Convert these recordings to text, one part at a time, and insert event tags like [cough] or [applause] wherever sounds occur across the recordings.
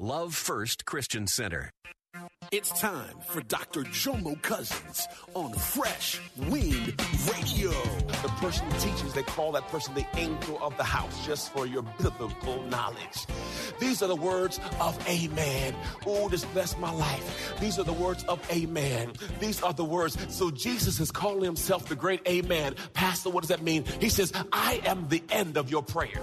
Love First Christian Center. It's time for Dr. Jomo Cousins on Fresh Wind Radio. The person who teaches, they call that person the angel of the house, just for your biblical knowledge. These are the words of Amen. Oh, this blessed my life. These are the words of Amen. These are the words. So Jesus is calling himself the great Amen. Pastor, what does that mean? He says, I am the end of your prayer.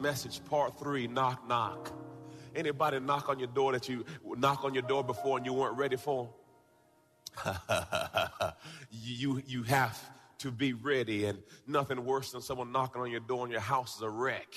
message, part three, knock, knock. Anybody knock on your door that you knock on your door before and you weren't ready for? [laughs] you, you have to be ready, and nothing worse than someone knocking on your door and your house is a wreck.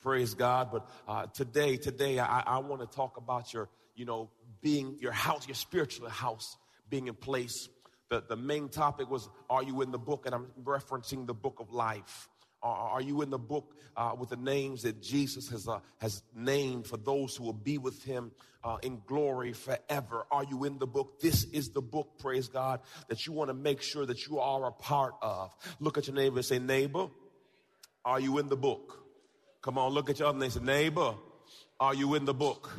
Praise God. But uh, today, today, I, I want to talk about your, you know, being your house, your spiritual house being in place. The, the main topic was, Are you in the book? And I'm referencing the book of life. Are, you in the book uh, with the names that Jesus has, uh, has named for those who will be with him uh, in glory forever? Are you in the book? This is the book, praise God, that you want to make sure that you are a part of. Look at your neighbor and say, Neighbor, are you in the book? Come on, look at your other neighbor and say, Neighbor, are you in the book?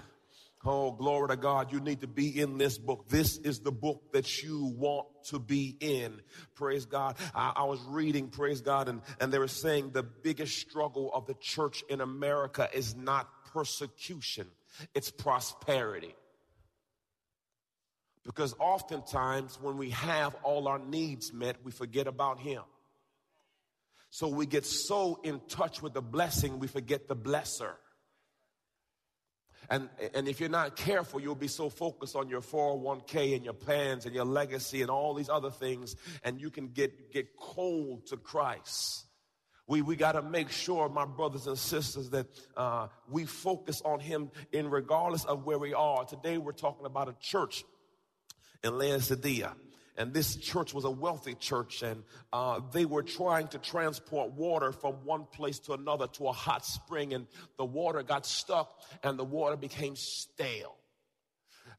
Oh, glory to God. You need to be in this book. This is the book that you want to be in. Praise God. I, I, was reading, praise God, and, and they were saying the biggest struggle of the church in America is not persecution, it's prosperity. Because oftentimes when we have all our needs met, we forget about Him. So we get so in touch with the blessing, we forget the blesser. And, and if you're not careful, you'll be so focused on your 401k and your plans and your legacy and all these other things, and you can get, get cold to Christ. We, we got to make sure, my brothers and sisters, that uh, we focus on Him in regardless of where we are. Today, we're talking about a church in Laodicea and this church was a wealthy church and uh, they were trying to transport water from one place to another to a hot spring and the water got stuck and the water became stale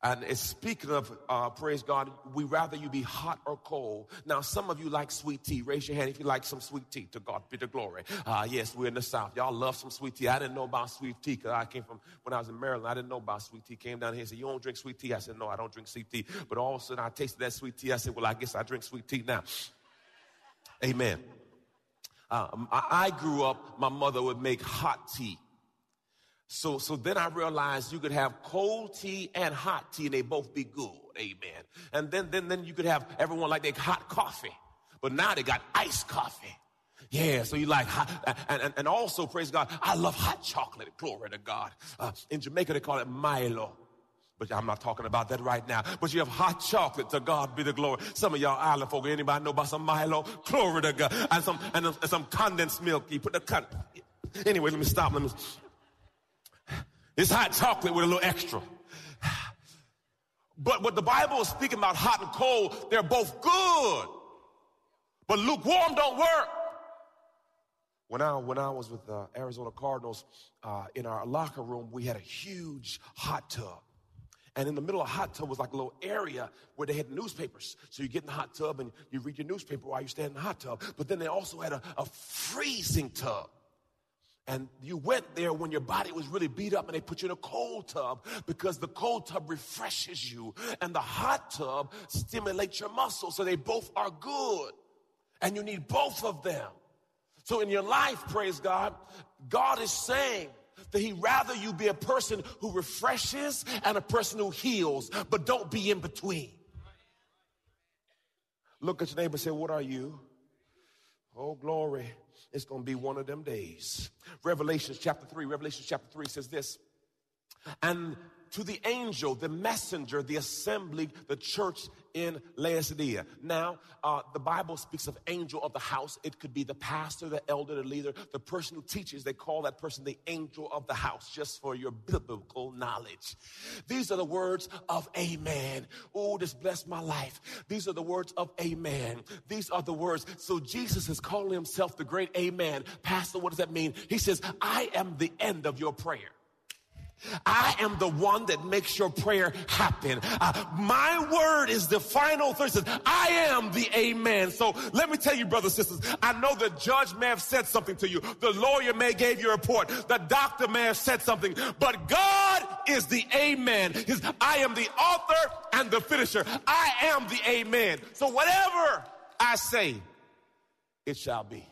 and it's speaking of, uh, praise God, we rather you be hot or cold. Now, some of you like sweet tea. Raise your hand if you like some sweet tea. To God be the glory. Uh, yes, we're in the South. Y'all love some sweet tea. I didn't know about sweet tea because I came from, when I was in Maryland, I didn't know about sweet tea. Came down here and said, you don't drink sweet tea? I said, no, I don't drink sweet tea. But all of a sudden I tasted that sweet tea. I said, well, I guess I drink sweet tea now. Amen. Uh, I grew up, my mother would make hot tea. So, so then I realized you could have cold tea and hot tea and they both be good. Amen. And then, then, then you could have everyone like they hot coffee. But now they got iced coffee. Yeah, so you like hot, and, and, and also, praise God, I love hot chocolate. Glory to God. Uh, in Jamaica, they call it Milo. But I'm not talking about that right now. But you have hot chocolate. To God be the glory. Some of y'all island folk, anybody know about some Milo? Glory to God. And some, and, and some condensed milk. You put the con. Anyway, let me stop. Let me, it's hot chocolate with a little extra. But what the Bible is speaking about hot and cold, they're both good. But lukewarm don't work. When I, when I was with the Arizona Cardinals, uh, in our locker room, we had a huge hot tub. And in the middle of the hot tub was like a little area where they had newspapers. So you get in the hot tub and you read your newspaper while you stand in the hot tub. But then they also had a, a freezing tub. And you went there when your body was really beat up and they put you in a cold tub because the cold tub refreshes you and the hot tub stimulates your muscles. So they both are good. And you need both of them. So in your life, praise God, God is saying, that he'd rather you be a person who refreshes and a person who heals, but don't be in between. Look at your neighbor and say, What are you? Oh, glory. It's going to be one of them days. Revelations chapter 3, Revelation chapter 3 says this. And to the angel, the messenger, the assembly, the church in Laodicea. Now, uh, the Bible speaks of angel of the house. It could be the pastor, the elder, the leader, the person who teaches. They call that person the angel of the house, just for your biblical knowledge. These are the words of Amen. Oh, this blessed my life. These are the words of Amen. These are the words. So Jesus is calling himself the great Amen. Pastor, what does that mean? He says, I am the end of your prayer. I am the one that makes your prayer happen. Uh, my word is the final thing. I am the amen. So let me tell you, brothers and sisters, I know the judge may have said something to you. The lawyer may gave you a report. The doctor may have said something, but God is the amen. His, I am the author and the finisher. I am the amen. So whatever I say, it shall be.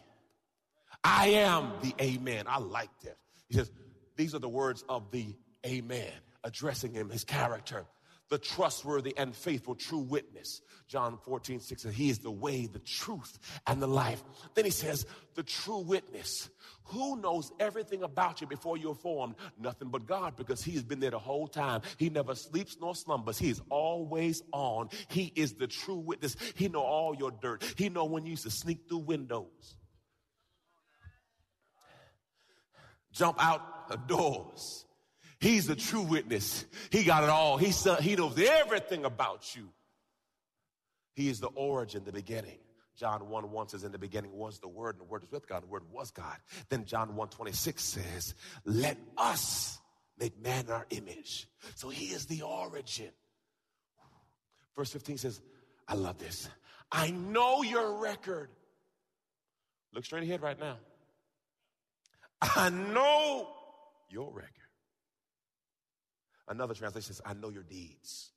I am the amen. I like that. He says, these are the words of the Amen, addressing him, his character, the trustworthy and faithful true witness. John 14, 6 says, He is the way, the truth, and the life. Then he says, The true witness. Who knows everything about you before you're formed? Nothing but God, because He has been there the whole time. He never sleeps nor slumbers. He is always on. He is the true witness. He know all your dirt. He know when you used to sneak through windows. Jump out of doors He's the true witness. He got it all. He, he knows everything about you. He is the origin, the beginning. John 1 1 says, In the beginning was the Word, and the Word was with God, and the Word was God. Then John 1 26 says, Let us make man our image. So he is the origin. Verse 15 says, I love this. I know your record. Look straight ahead right now. I know your record. Another translation says, I know your deeds.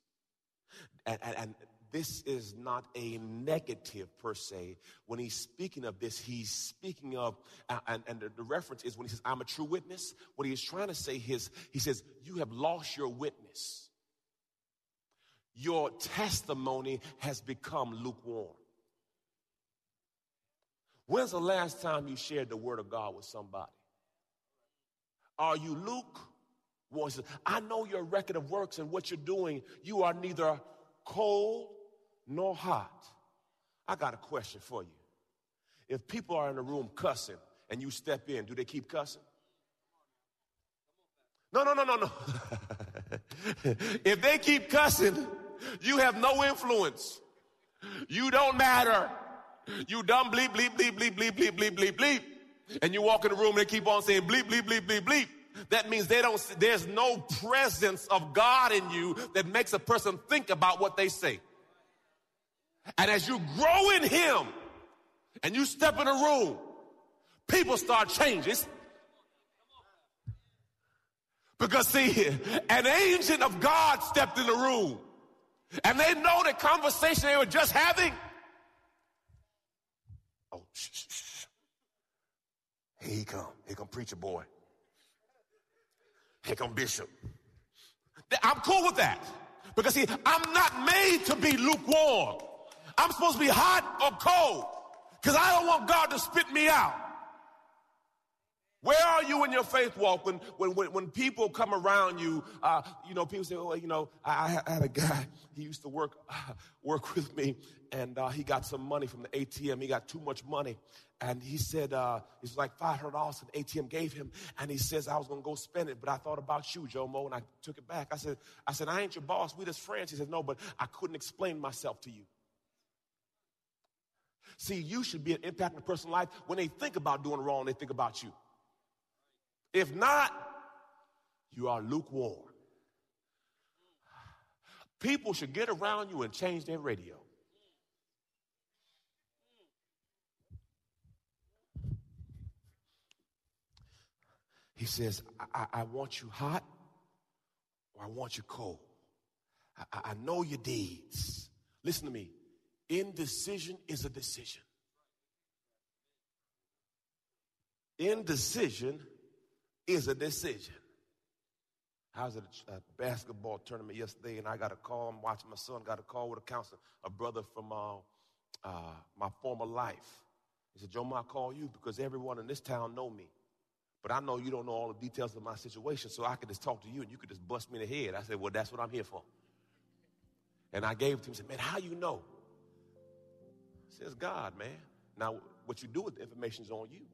And, and, and, this is not a negative per se. When he's speaking of this, he's speaking of, uh, and, and the, the reference is when he says, I'm a true witness. What he is trying to say is, he says, You have lost your witness. Your testimony has become lukewarm. When's the last time you shared the word of God with somebody? Are you Luke? voices. I know your record of works and what you're doing. You are neither cold nor hot. I got a question for you. If people are in the room cussing and you step in, do they keep cussing? No, no, no, no, no. [laughs] if they keep cussing, you have no influence. You don't matter. You dumb bleep, bleep, bleep, bleep, bleep, bleep, bleep, bleep, bleep. And you walk in the room and they keep on saying bleep, bleep, bleep, bleep, bleep that means they don't, there's no presence of God in you that makes a person think about what they say. And as you grow in Him and you step in a room, people start changing. Because see, here, an agent of God stepped in the room and they know the conversation they were just having. Oh, shh, shh. Here he come. Here come preacher boy. Here come Bishop. I'm cool with that. Because see, I'm not made to be lukewarm. I'm supposed to be hot or cold. Because I don't want God to spit me out. Where are you in your faith walk when, when, when, when people come around you? Uh, you know, people say, oh, you know, I, I, had a guy, he used to work, uh, [laughs] work with me, and uh, he got some money from the ATM. He got too much money. And he said, uh, it's like $500 that ATM gave him. And he says, I was going to go spend it, but I thought about you, Joe Jomo, and I took it back. I said, I said, I ain't your boss. We just friends. He said, no, but I couldn't explain myself to you. See, you should be an impact in a person's life. When they think about doing wrong, they think about you. If not, you are lukewarm. People should get around you and change their radio. He says, I, I, want you hot or I want you cold. I, I know your deeds. Listen to me. Indecision is a decision. Indecision is a decision. I was at a, a, basketball tournament yesterday, and I got a call. I'm watching my son. Got a call with a counselor, a brother from uh, uh, my former life. He said, "Joe, I call you because everyone in this town know me, but I know you don't know all the details of my situation, so I could just talk to you, and you could just bust me in the head." I said, "Well, that's what I'm here for." And I gave it to him. Said, "Man, how you know?" Says God, man. Now, what you do with the information is on you.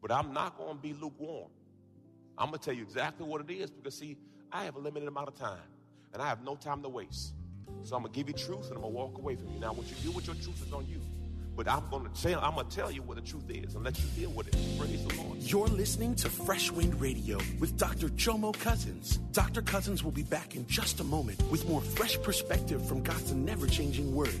But I'm not going to be lukewarm. I'm going to tell you exactly what it is because, see, I have a limited amount of time and I have no time to waste. So I'm going to give you truth and I'm going to walk away from you. Now, what you do with your truth is on you. But I'm going to tell, I'm going to tell you what the truth is and let you deal with it. Praise the Lord. You're listening to Fresh Wind Radio with Dr. Jomo Cousins. Dr. Cousins will be back in just a moment with more fresh perspective from God's never changing word.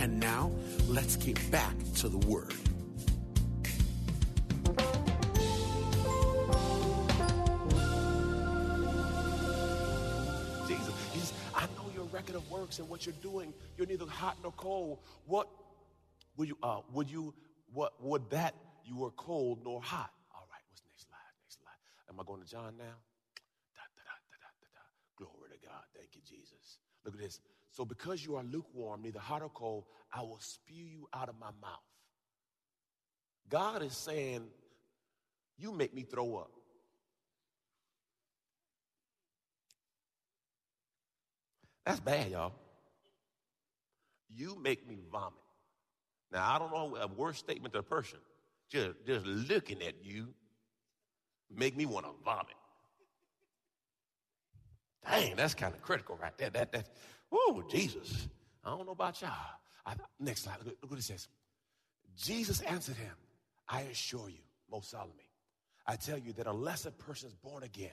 And now, let's get back to the Word. Jesus, he says, I know your record of works and what you're doing. You're neither hot nor cold. What would you, uh, would you, what would that you were cold nor hot? All right, what's next slide? Next slide. Am I going to John now? Da, da, da. Glory to God. Thank you, Jesus. Look at this. So because you are lukewarm, neither hot or cold, I will spew you out of my mouth. God is saying, you make me throw up. That's bad, y'all. You make me vomit. Now, I don't know a worse statement to a person. Just, just looking at you make me want to vomit. Dang, that's kind of critical right there. That, that, whoa, Jesus. I don't know about y'all. I, next slide, look, look what it says. Jesus answered him, I assure you, most solemnly, I tell you that unless a person is born again,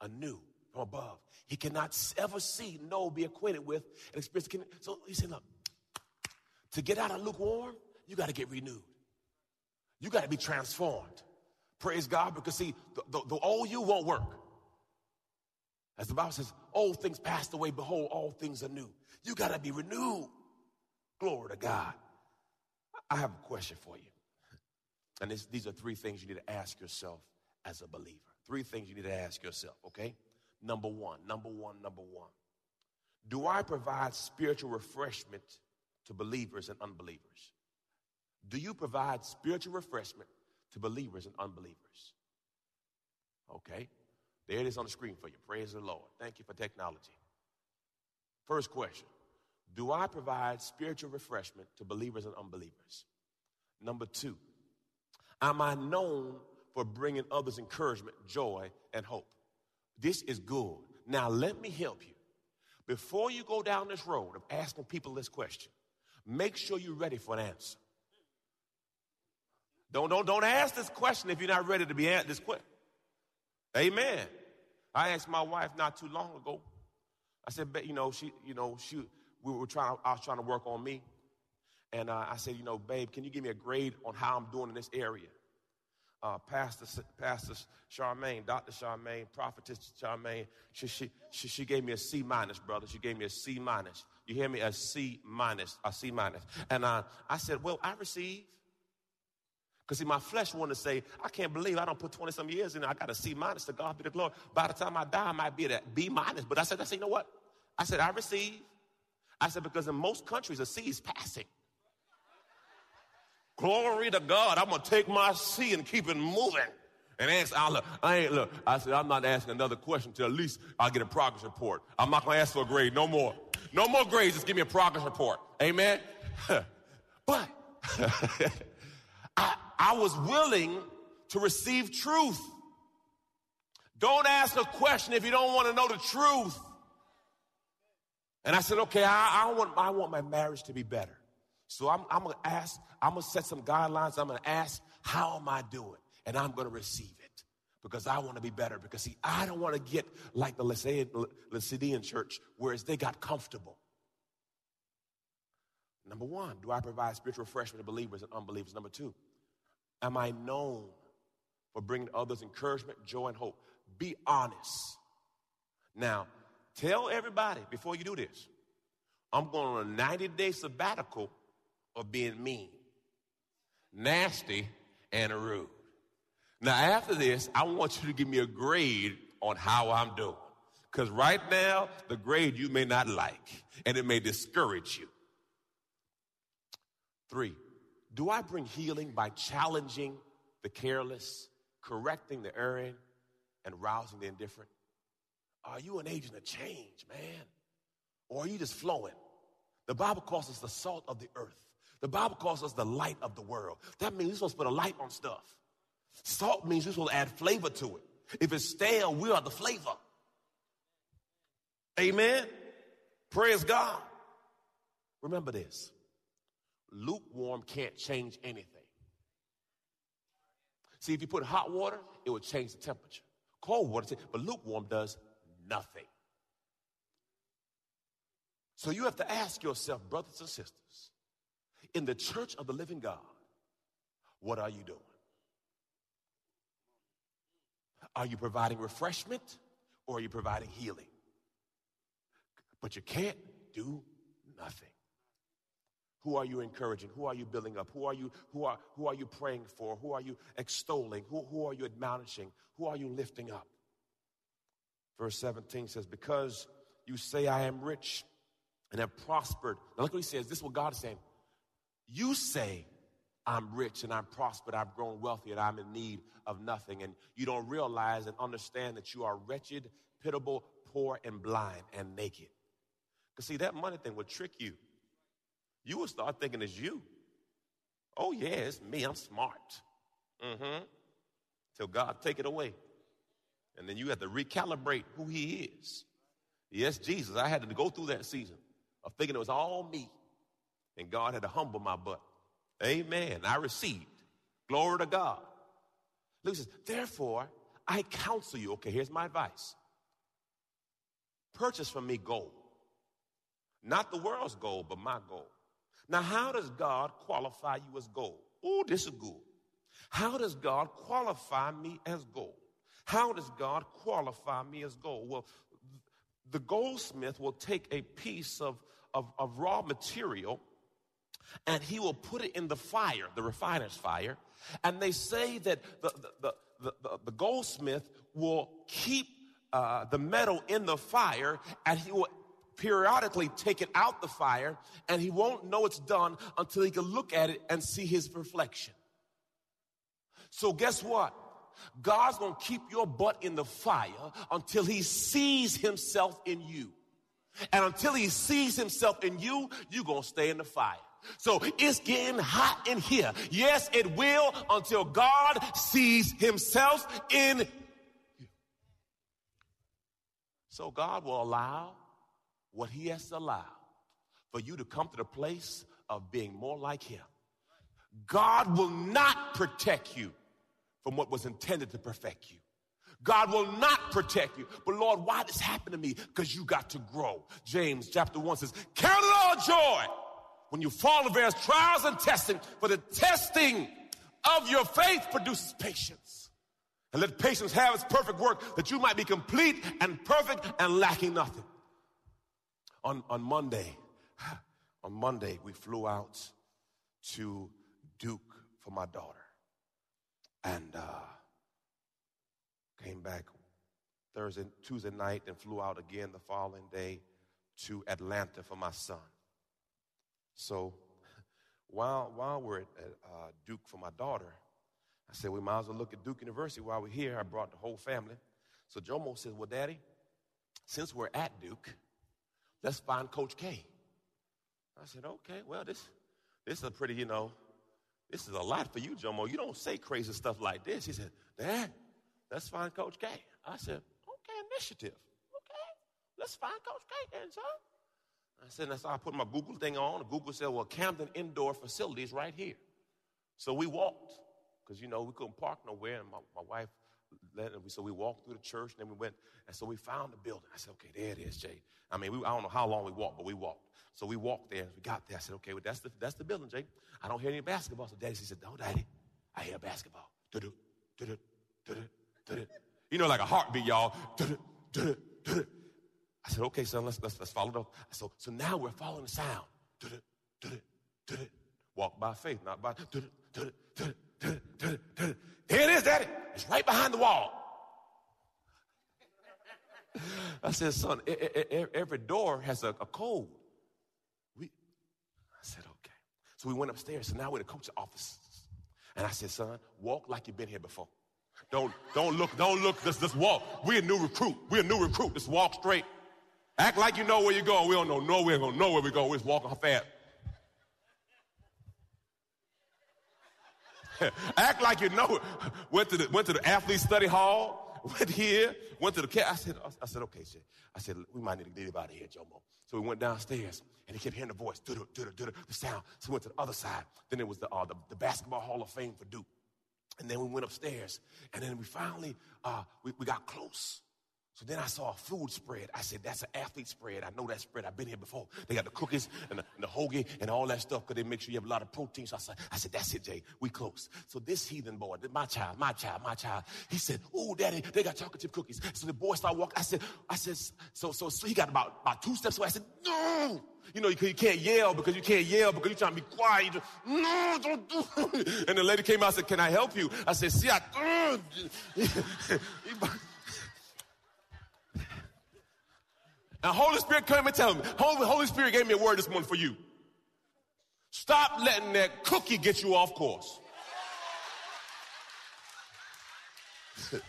anew, from above, he cannot ever see, know, be acquainted with, and experience. So he said, look, to get out of lukewarm, you got to get renewed. You got to be transformed. Praise God, because see, the, the, the old you won't work. As the Bible says, old things passed away, behold, all things are new. You got to be renewed. Glory to God. I have a question for you. And this, these are three things you need to ask yourself as a believer. Three things you need to ask yourself, okay? Number one, number one, number one. Do I provide spiritual refreshment to believers and unbelievers? Do you provide spiritual refreshment to believers and unbelievers? Okay. There it is on the screen for you. Praise the Lord. Thank you for technology. First question Do I provide spiritual refreshment to believers and unbelievers? Number two, am I known for bringing others encouragement, joy, and hope? This is good. Now, let me help you. Before you go down this road of asking people this question, make sure you're ready for an answer. Don't, don't, don't ask this question if you're not ready to be asked this question. Amen. I asked my wife not too long ago. I said, you know, she, you know, she, we were trying, I was trying to work on me. And uh, I said, you know, babe, can you give me a grade on how I'm doing in this area? uh, Pastor, Pastor Charmaine, Dr. Charmaine, Prophetess Charmaine, she, she, she, she gave me a C minus, brother. She gave me a C minus. You hear me? A C minus, a C minus. And uh, I said, well, I receive. Because see, my flesh wanted to say, I can't believe I don't put 20 some years in. I got a C minus to God be the glory. By the time I die, I might be at a B minus. But I said, I said, you know what? I said, I receive. I said, because in most countries, a C is passing. Glory to God. I'm going to take my C and keep it moving. And ask, I, look, I ain't, look, I said, I'm not asking another question till at least I get a progress report. I'm not going to ask for a grade no more. No more grades, just give me a progress report. Amen? [laughs] but [laughs] I, I was willing to receive truth. Don't ask a question if you don't want to know the truth. And I said, okay, I, I, want, I want my marriage to be better. So I'm, I'm going to ask, I'm going to set some guidelines. I'm going to ask, how am I doing? And I'm going to receive it because I want to be better. Because, see, I don't want to get like the Laodicean church, whereas they got comfortable. Number one, do I provide spiritual refreshment to believers and unbelievers? Number two, am I known for bringing others encouragement, joy, and hope? Be honest. Now, tell everybody before you do this, I'm going on a 90 day sabbatical of being mean, nasty, and rude. Now, after this, I want you to give me a grade on how I'm doing. Because right now, the grade you may not like, and it may discourage you. Three, do I bring healing by challenging the careless, correcting the erring, and rousing the indifferent? Are you an agent of change, man? Or are you just flowing? The Bible calls us the salt of the earth. The Bible calls us the light of the world. That means we're supposed to put a light on stuff. Salt means we're supposed to add flavor to it. If it's stale, we are the flavor. Amen. Praise God. Remember this lukewarm can't change anything. See, if you put hot water, it would change the temperature. Cold water, but lukewarm does nothing. So you have to ask yourself, brothers and sisters, in the church of the living God, what are you doing? Are you providing refreshment or are you providing healing? But you can't do nothing. Who are you encouraging? Who are you building up? Who are you, who are, who are you praying for? Who are you extolling? Who, who are you admonishing? Who are you lifting up? Verse 17 says, Because you say, I am rich and have prospered. Now look what he says. This is what God is saying. You say, I'm rich and I'm prospered, I've grown wealthy, and I'm in need of nothing. And you don't realize and understand that you are wretched, pitiable, poor, and blind and naked. Because, see, that money thing will trick you. You will start thinking it's you. Oh, yeah, it's me. I'm smart. Mm hmm. Till God take it away. And then you have to recalibrate who He is. Yes, Jesus. I had to go through that season of thinking it was all me. And God had to humble my butt. Amen. I received. Glory to God. Luke says, therefore, I counsel you. Okay, here's my advice. Purchase from me gold. Not the world's gold, but my gold. Now, how does God qualify you as gold? Oh, this is good. How does God qualify me as gold? How does God qualify me as gold? Well, the goldsmith will take a piece of, of, of raw material and he will put it in the fire, the refiner's fire. And they say that the, the, the, the, the goldsmith will keep uh, the metal in the fire and he will periodically take it out the fire and he won't know it's done until he can look at it and see his reflection. So guess what? God's gonna keep your butt in the fire until he sees himself in you. And until he sees himself in you, you're gonna stay in the fire. So it's getting hot in here. Yes, it will until God sees himself in you. So God will allow what he has allowed for you to come to the place of being more like him. God will not protect you from what was intended to perfect you. God will not protect you. But Lord, why this happened to me? Because you got to grow. James chapter 1 says, Count it all joy when you fall into various trials and testing, for the testing of your faith produces patience. And let patience have its perfect work that you might be complete and perfect and lacking nothing. On, on Monday, [sighs] on Monday, we flew out to Duke for my daughter and uh, came back Thursday, Tuesday night, and flew out again the following day to Atlanta for my son. So [laughs] while, while we're at, uh, Duke for my daughter, I said, we might as well look at Duke University while we're here. I brought the whole family. So Jomo says, well, Daddy, since we're at Duke, let's find Coach K. I said, okay, well, this, this is a pretty, you know, this is a lot for you, Jomo. You don't say crazy stuff like this. He said, Dad, let's find Coach K. I said, okay, initiative. Okay, let's find Coach K then, son. I said, that's I put my Google thing on. Google said, well, Cameron Indoor Facilities right here. So we walked, because, you know, we couldn't park nowhere. And my, my wife. So we walked through the church, and then we went, and so we found the building. I said, okay, there it is, Jay. I mean, we, I don't know how long we walked, but we walked. So we walked there, we got there. I said, okay, well, that's the, that's the building, Jay. I don't hear any basketball. So Daddy said, no, Daddy, I hear basketball. You know, like a heartbeat, y'all. I said, okay, son, let's, let's, let's follow it up. So, so now we're following the sound. Walk by faith, not by. Here it is, Daddy. It's right behind the wall. I said, son, every door has a, code. We, I said, okay. So we went upstairs. So now we're in the coach's office. And I said, son, walk like you've been here before. Don't, don't look, don't look, just, just walk. We're a new recruit. We're a new recruit. Just walk straight. Act like you know where you're going. We don't know nowhere. We're going to know where we go. We're just walking fast. [laughs] Act like you know it. Went to the, went to the athlete study hall, [laughs] went here, went to the cat. I said, I said, okay, shit. I said, we might need to get him out of here, Jomo. So we went downstairs and he kept hearing the voice, do do do the sound. So we went to the other side. Then it was the, uh, the, the basketball hall of fame for Duke. And then we went upstairs and then we finally, uh, we, we got close. So then I saw a food spread. I said, that's an athlete spread. I know that spread. I've been here before. They got the cookies and the, and the hoagie and all that stuff because they make sure you have a lot of protein. So I said, I said, that's it, Jay. We close. So this heathen boy, my child, my child, my child, he said, oh, daddy, they got chocolate chip cookies. So the boy started walking. I said, I said, so, so, so he got about, about two steps away. I said, no. You know, you, you can't yell because you can't yell because you're trying to be quiet. No, don't do it. [laughs] And the lady came out and said, can I help you? I said, see, I, [laughs] And Holy Spirit came and tell me, Holy, Holy Spirit gave me a word this morning for you. Stop letting that cookie get you off course. [laughs]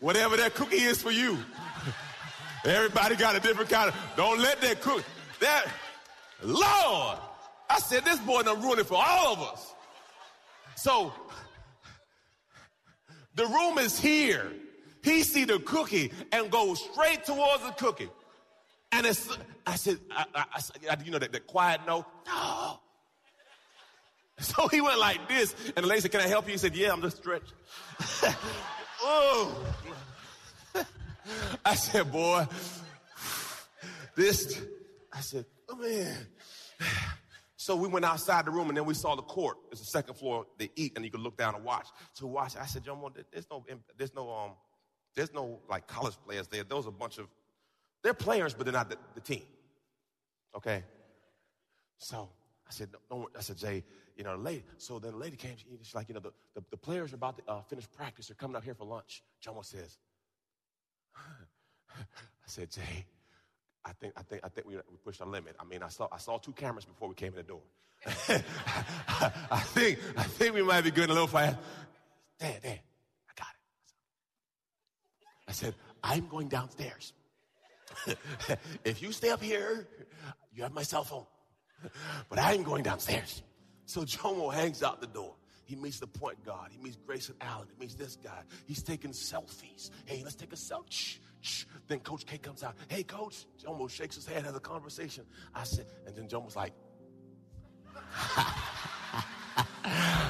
Whatever that cookie is for you. Everybody got a different kind of, don't let that cookie, that, Lord, I said this boy done ruined it for all of us. So, the room is here. He see the cookie and goes straight towards the cookie. And I said, I, I, I, you know, that, that quiet no, no. [laughs] So he went like this, and the lady said, Can I help you? He said, Yeah, I'm just stretching. [laughs] oh. [laughs] I said, Boy, [sighs] this, I said, Oh man. [sighs] So we went outside the room and then we saw the court. It's the second floor. They eat and you can look down and watch. So watch. I said, John, there's no, there's no, um, there's no like college players there. There was a bunch of they're players, but they're not the, the team. Okay? So I said, no, I said, Jay, you know, the lady. So then the lady came, she's like, you know, the, the, the players are about to uh, finish practice. They're coming out here for lunch. Jomo says, [laughs] I said, Jay, I think, I think, I think we, we pushed our limit. I mean, I saw, I saw two cameras before we came in the door. [laughs] I think, I think we might be going a little fast. Dad, Dad, I got it. I said, I'm going downstairs. If you stay up here, you have my cell phone. But I am going downstairs. So Jomo hangs out the door. He meets the point guard. He meets Grayson Allen. He meets this guy. He's taking selfies. Hey, let's take a selfie. Then Coach K comes out. Hey, Coach. Jomo shakes his head, has a conversation. I said, and then Jomo's like, [laughs]